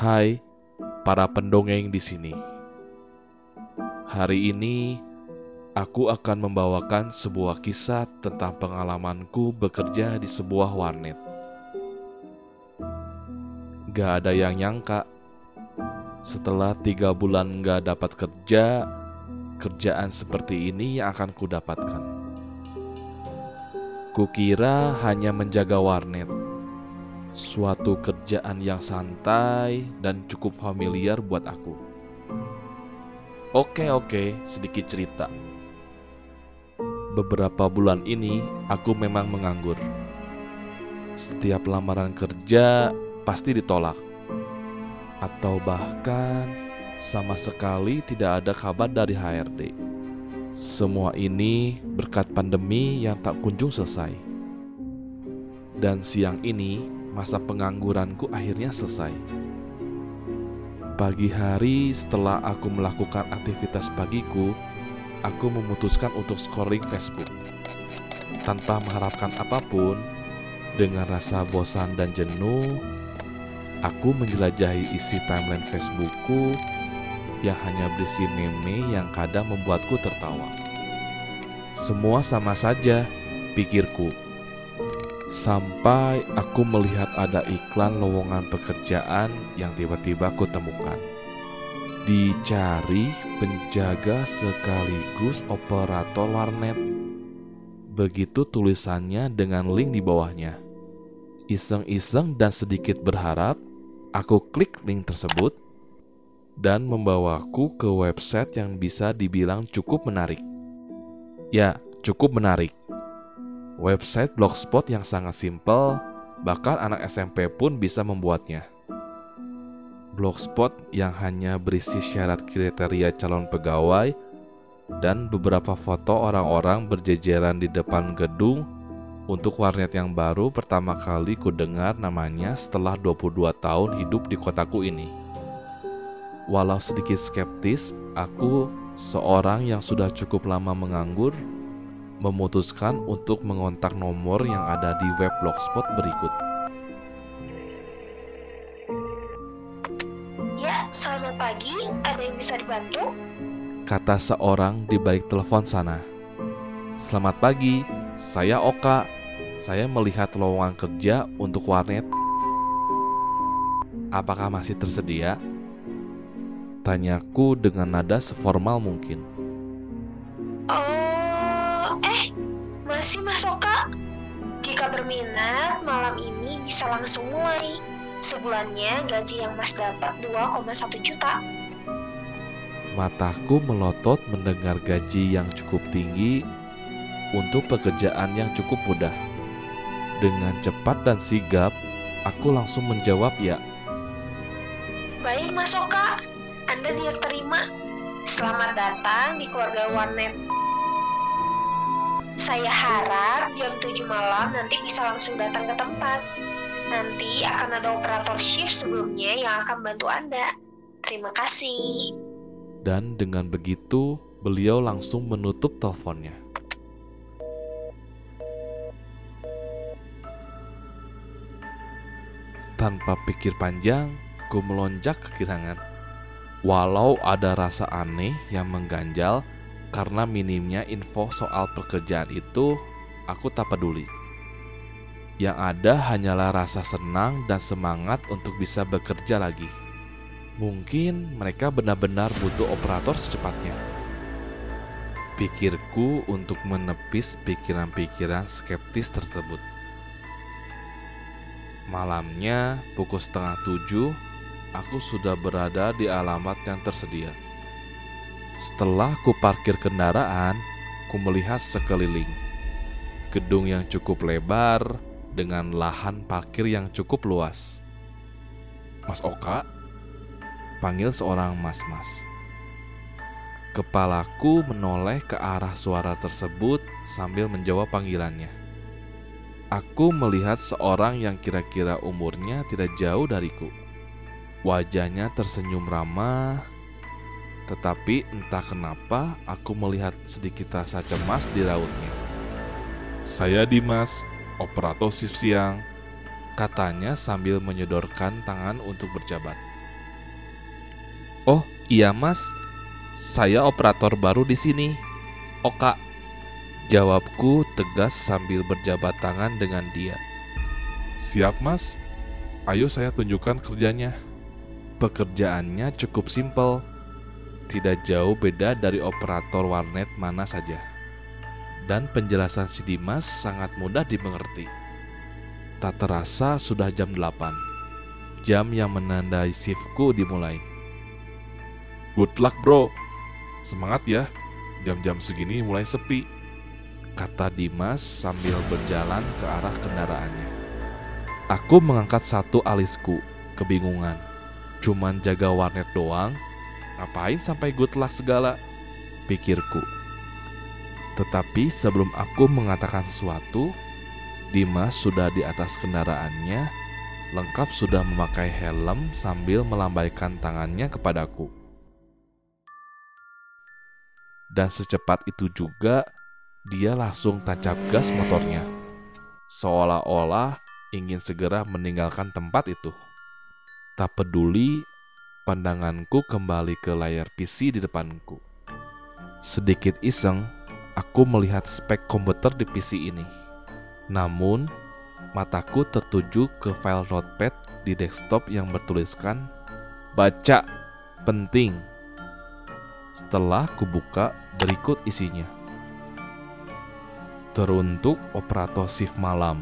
Hai, para pendongeng di sini. Hari ini aku akan membawakan sebuah kisah tentang pengalamanku bekerja di sebuah warnet. Gak ada yang nyangka, setelah tiga bulan gak dapat kerja, kerjaan seperti ini yang akan kudapatkan. Kukira hanya menjaga warnet, suatu kerjaan yang santai dan cukup familiar buat aku. Oke, oke, sedikit cerita. Beberapa bulan ini aku memang menganggur. Setiap lamaran kerja pasti ditolak, atau bahkan sama sekali tidak ada kabar dari HRD. Semua ini berkat pandemi yang tak kunjung selesai. Dan siang ini, masa pengangguranku akhirnya selesai. Pagi hari setelah aku melakukan aktivitas pagiku, aku memutuskan untuk scrolling Facebook. Tanpa mengharapkan apa pun, dengan rasa bosan dan jenuh, aku menjelajahi isi timeline Facebookku yang hanya berisi meme yang kadang membuatku tertawa. Semua sama saja, pikirku. Sampai aku melihat ada iklan lowongan pekerjaan yang tiba-tiba aku temukan. Dicari penjaga sekaligus operator warnet. Begitu tulisannya dengan link di bawahnya. Iseng-iseng dan sedikit berharap, aku klik link tersebut dan membawaku ke website yang bisa dibilang cukup menarik. Ya, cukup menarik Website blogspot yang sangat simpel, bahkan anak SMP pun bisa membuatnya. Blogspot yang hanya berisi syarat kriteria calon pegawai dan beberapa foto orang-orang berjejeran di depan gedung untuk warnet yang baru pertama kali ku dengar namanya setelah 22 tahun hidup di kotaku ini. Walau sedikit skeptis, aku seorang yang sudah cukup lama menganggur memutuskan untuk mengontak nomor yang ada di web blogspot berikut. Ya, selamat pagi. Ada yang bisa dibantu? Kata seorang di balik telepon sana. Selamat pagi, saya Oka. Saya melihat lowongan kerja untuk warnet. Apakah masih tersedia? Tanyaku dengan nada seformal mungkin. Masih Mas Oka? Jika berminat, malam ini bisa langsung mulai. Sebulannya gaji yang Mas dapat 2,1 juta. Mataku melotot mendengar gaji yang cukup tinggi untuk pekerjaan yang cukup mudah. Dengan cepat dan sigap, aku langsung menjawab ya. Baik Mas Oka, Anda siap terima. Selamat datang di keluarga Warnet. Saya harap jam 7 malam nanti bisa langsung datang ke tempat. Nanti akan ada operator shift sebelumnya yang akan bantu Anda. Terima kasih. Dan dengan begitu, beliau langsung menutup teleponnya. Tanpa pikir panjang, ku melonjak ke kirangan. Walau ada rasa aneh yang mengganjal, karena minimnya info soal pekerjaan itu, aku tak peduli. Yang ada hanyalah rasa senang dan semangat untuk bisa bekerja lagi. Mungkin mereka benar-benar butuh operator secepatnya. Pikirku untuk menepis pikiran-pikiran skeptis tersebut. Malamnya, pukul setengah tujuh, aku sudah berada di alamat yang tersedia. Setelah ku parkir kendaraan, ku melihat sekeliling. Gedung yang cukup lebar dengan lahan parkir yang cukup luas. Mas Oka, panggil seorang mas-mas. Kepalaku menoleh ke arah suara tersebut sambil menjawab panggilannya. Aku melihat seorang yang kira-kira umurnya tidak jauh dariku. Wajahnya tersenyum ramah tetapi entah kenapa aku melihat sedikit rasa cemas di rautnya. Saya Dimas, operator shift siang, katanya sambil menyodorkan tangan untuk berjabat. Iya mas, saya operator baru di sini. Oka, jawabku tegas sambil berjabat tangan dengan dia. Siap mas, ayo saya tunjukkan kerjanya. Pekerjaannya cukup simpel, tidak jauh beda dari operator warnet mana saja. Dan penjelasan si Dimas sangat mudah dimengerti. Tak terasa sudah jam 8. Jam yang menandai shiftku dimulai. Good luck bro. Semangat ya. Jam-jam segini mulai sepi. Kata Dimas sambil berjalan ke arah kendaraannya. Aku mengangkat satu alisku, kebingungan. Cuman jaga warnet doang, ngapain sampai good luck segala? Pikirku. Tetapi sebelum aku mengatakan sesuatu, Dimas sudah di atas kendaraannya, lengkap sudah memakai helm sambil melambaikan tangannya kepadaku. Dan secepat itu juga dia langsung tancap gas motornya. Seolah-olah ingin segera meninggalkan tempat itu. Tak peduli, pandanganku kembali ke layar PC di depanku. Sedikit iseng, aku melihat spek komputer di PC ini. Namun, mataku tertuju ke file notepad di desktop yang bertuliskan "Baca penting" Setelah kubuka, berikut isinya. Teruntuk operator shift malam.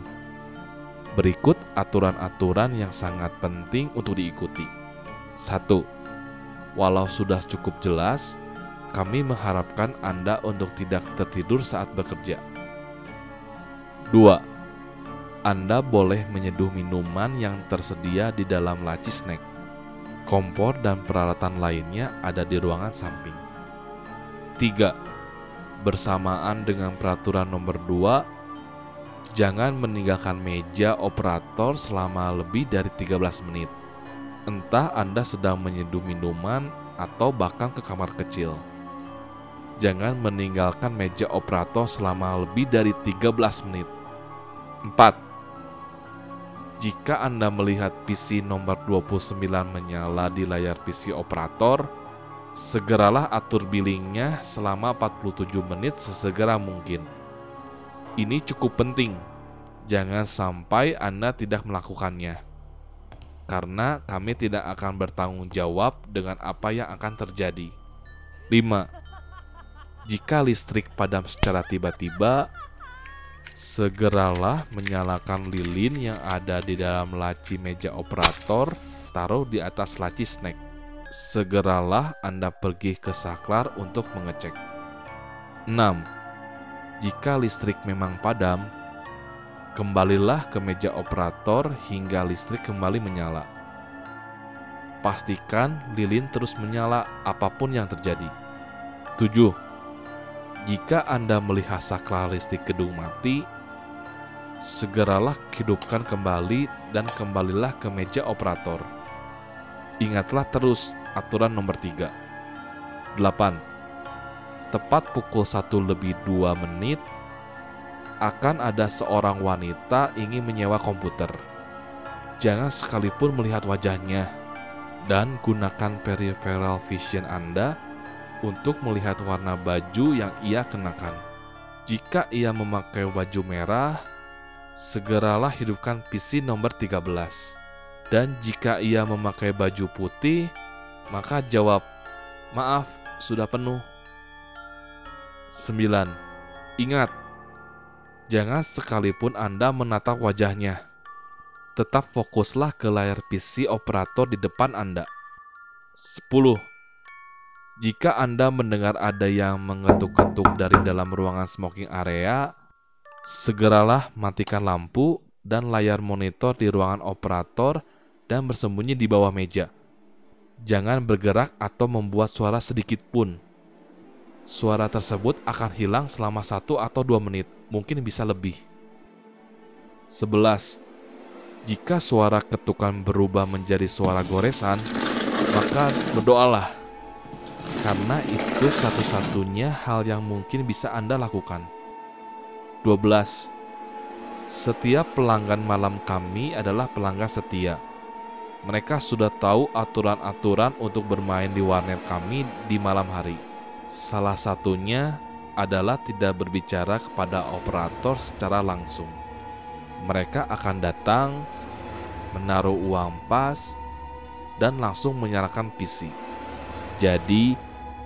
Berikut aturan-aturan yang sangat penting untuk diikuti. 1. Walau sudah cukup jelas, kami mengharapkan Anda untuk tidak tertidur saat bekerja. 2. Anda boleh menyeduh minuman yang tersedia di dalam laci snack. Kompor dan peralatan lainnya ada di ruangan samping. 3. Bersamaan dengan peraturan nomor 2, jangan meninggalkan meja operator selama lebih dari 13 menit. Entah Anda sedang menyeduh minuman atau bahkan ke kamar kecil. Jangan meninggalkan meja operator selama lebih dari 13 menit. 4. Jika Anda melihat PC nomor 29 menyala di layar PC operator, segeralah atur billingnya selama 47 menit sesegera mungkin. Ini cukup penting, jangan sampai Anda tidak melakukannya. Karena kami tidak akan bertanggung jawab dengan apa yang akan terjadi. 5. Jika listrik padam secara tiba-tiba, segeralah menyalakan lilin yang ada di dalam laci meja operator, taruh di atas laci snack segeralah Anda pergi ke saklar untuk mengecek. 6. Jika listrik memang padam, kembalilah ke meja operator hingga listrik kembali menyala. Pastikan lilin terus menyala apa pun yang terjadi. 7. Jika Anda melihat saklar listrik gedung mati, segeralah hidupkan kembali dan kembalilah ke meja operator. Ingatlah terus aturan nomor 3. 8. Tepat pukul 1 lebih 2 menit akan ada seorang wanita ingin menyewa komputer. Jangan sekalipun melihat wajahnya dan gunakan peripheral vision Anda untuk melihat warna baju yang ia kenakan. Jika ia memakai baju merah, segeralah hidupkan PC nomor 13. Dan jika ia memakai baju putih, maka jawab, maaf, sudah penuh. 9. Ingat, jangan sekalipun Anda menatap wajahnya. Tetap fokuslah ke layar PC operator di depan Anda. 10. Jika Anda mendengar ada yang mengetuk-ketuk dari dalam ruangan smoking area, segeralah matikan lampu dan layar monitor di ruangan operator dan bersembunyi di bawah meja. Jangan bergerak atau membuat suara sedikit pun. Suara tersebut akan hilang selama satu atau dua menit, mungkin bisa lebih. 11. Jika suara ketukan berubah menjadi suara goresan, maka berdoalah. Karena itu satu-satunya hal yang mungkin bisa Anda lakukan. 12. Setiap pelanggan malam kami adalah pelanggan setia Mereka sudah tahu aturan-aturan untuk bermain di warnet kami di malam hari. Salah satunya adalah tidak berbicara kepada operator secara langsung. Mereka akan datang, menaruh uang pas, dan langsung menyalakan PC. Jadi,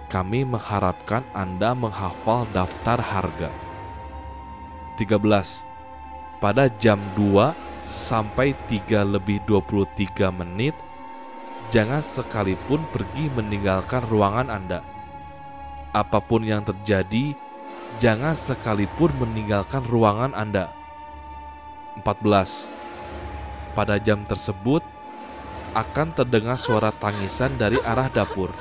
kami mengharapkan Anda menghafal daftar harga. 13. Pada jam 2 sampai 3 lebih 23 menit, jangan sekalipun pergi meninggalkan ruangan Anda. Apa pun yang terjadi, jangan sekalipun meninggalkan ruangan Anda. 14. Pada jam tersebut, akan terdengar suara tangisan dari arah dapur.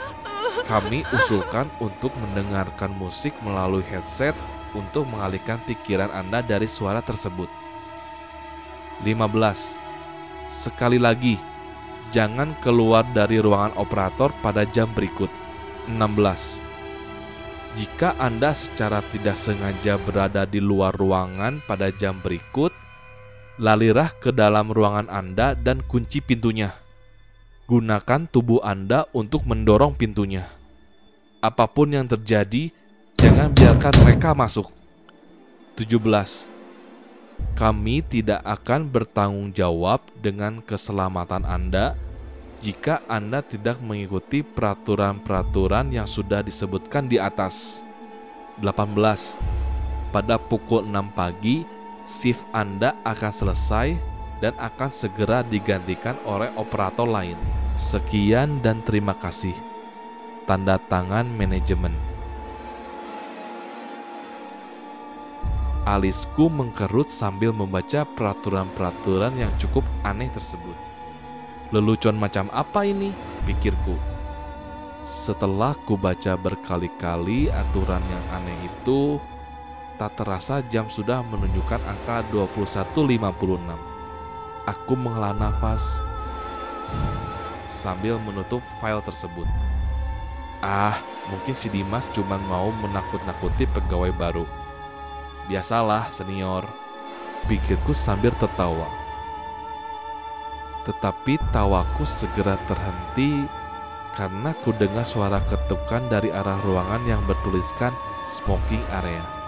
Kami usulkan untuk mendengarkan musik melalui headset untuk mengalihkan pikiran Anda dari suara tersebut. 15. Sekali lagi, jangan keluar dari ruangan operator pada jam berikut. 16. Jika Anda secara tidak sengaja berada di luar ruangan pada jam berikut, lalilah ke dalam ruangan Anda dan kunci pintunya. Gunakan tubuh Anda untuk mendorong pintunya. Apa pun yang terjadi, jangan biarkan mereka masuk. 17. Kami tidak akan bertanggung jawab dengan keselamatan Anda jika Anda tidak mengikuti peraturan-peraturan yang sudah disebutkan di atas. 18. Pada pukul 6 pagi, shift Anda akan selesai dan akan segera digantikan oleh operator lain. Sekian dan terima kasih tanda tangan manajemen. Alisku mengkerut sambil membaca peraturan-peraturan yang cukup aneh tersebut. Lelucon macam apa ini? Pikirku. Setelah ku baca berkali-kali aturan yang aneh itu, tak terasa jam sudah menunjukkan angka 21.56. Aku menghela nafas sambil menutup file tersebut. Ah, mungkin si Dimas cuma mau menakut-nakuti pegawai baru. Biasalah, senior. Pikirku sambil tertawa. Tetapi tawaku segera terhenti karena ku dengar suara ketukan dari arah ruangan yang bertuliskan smoking area.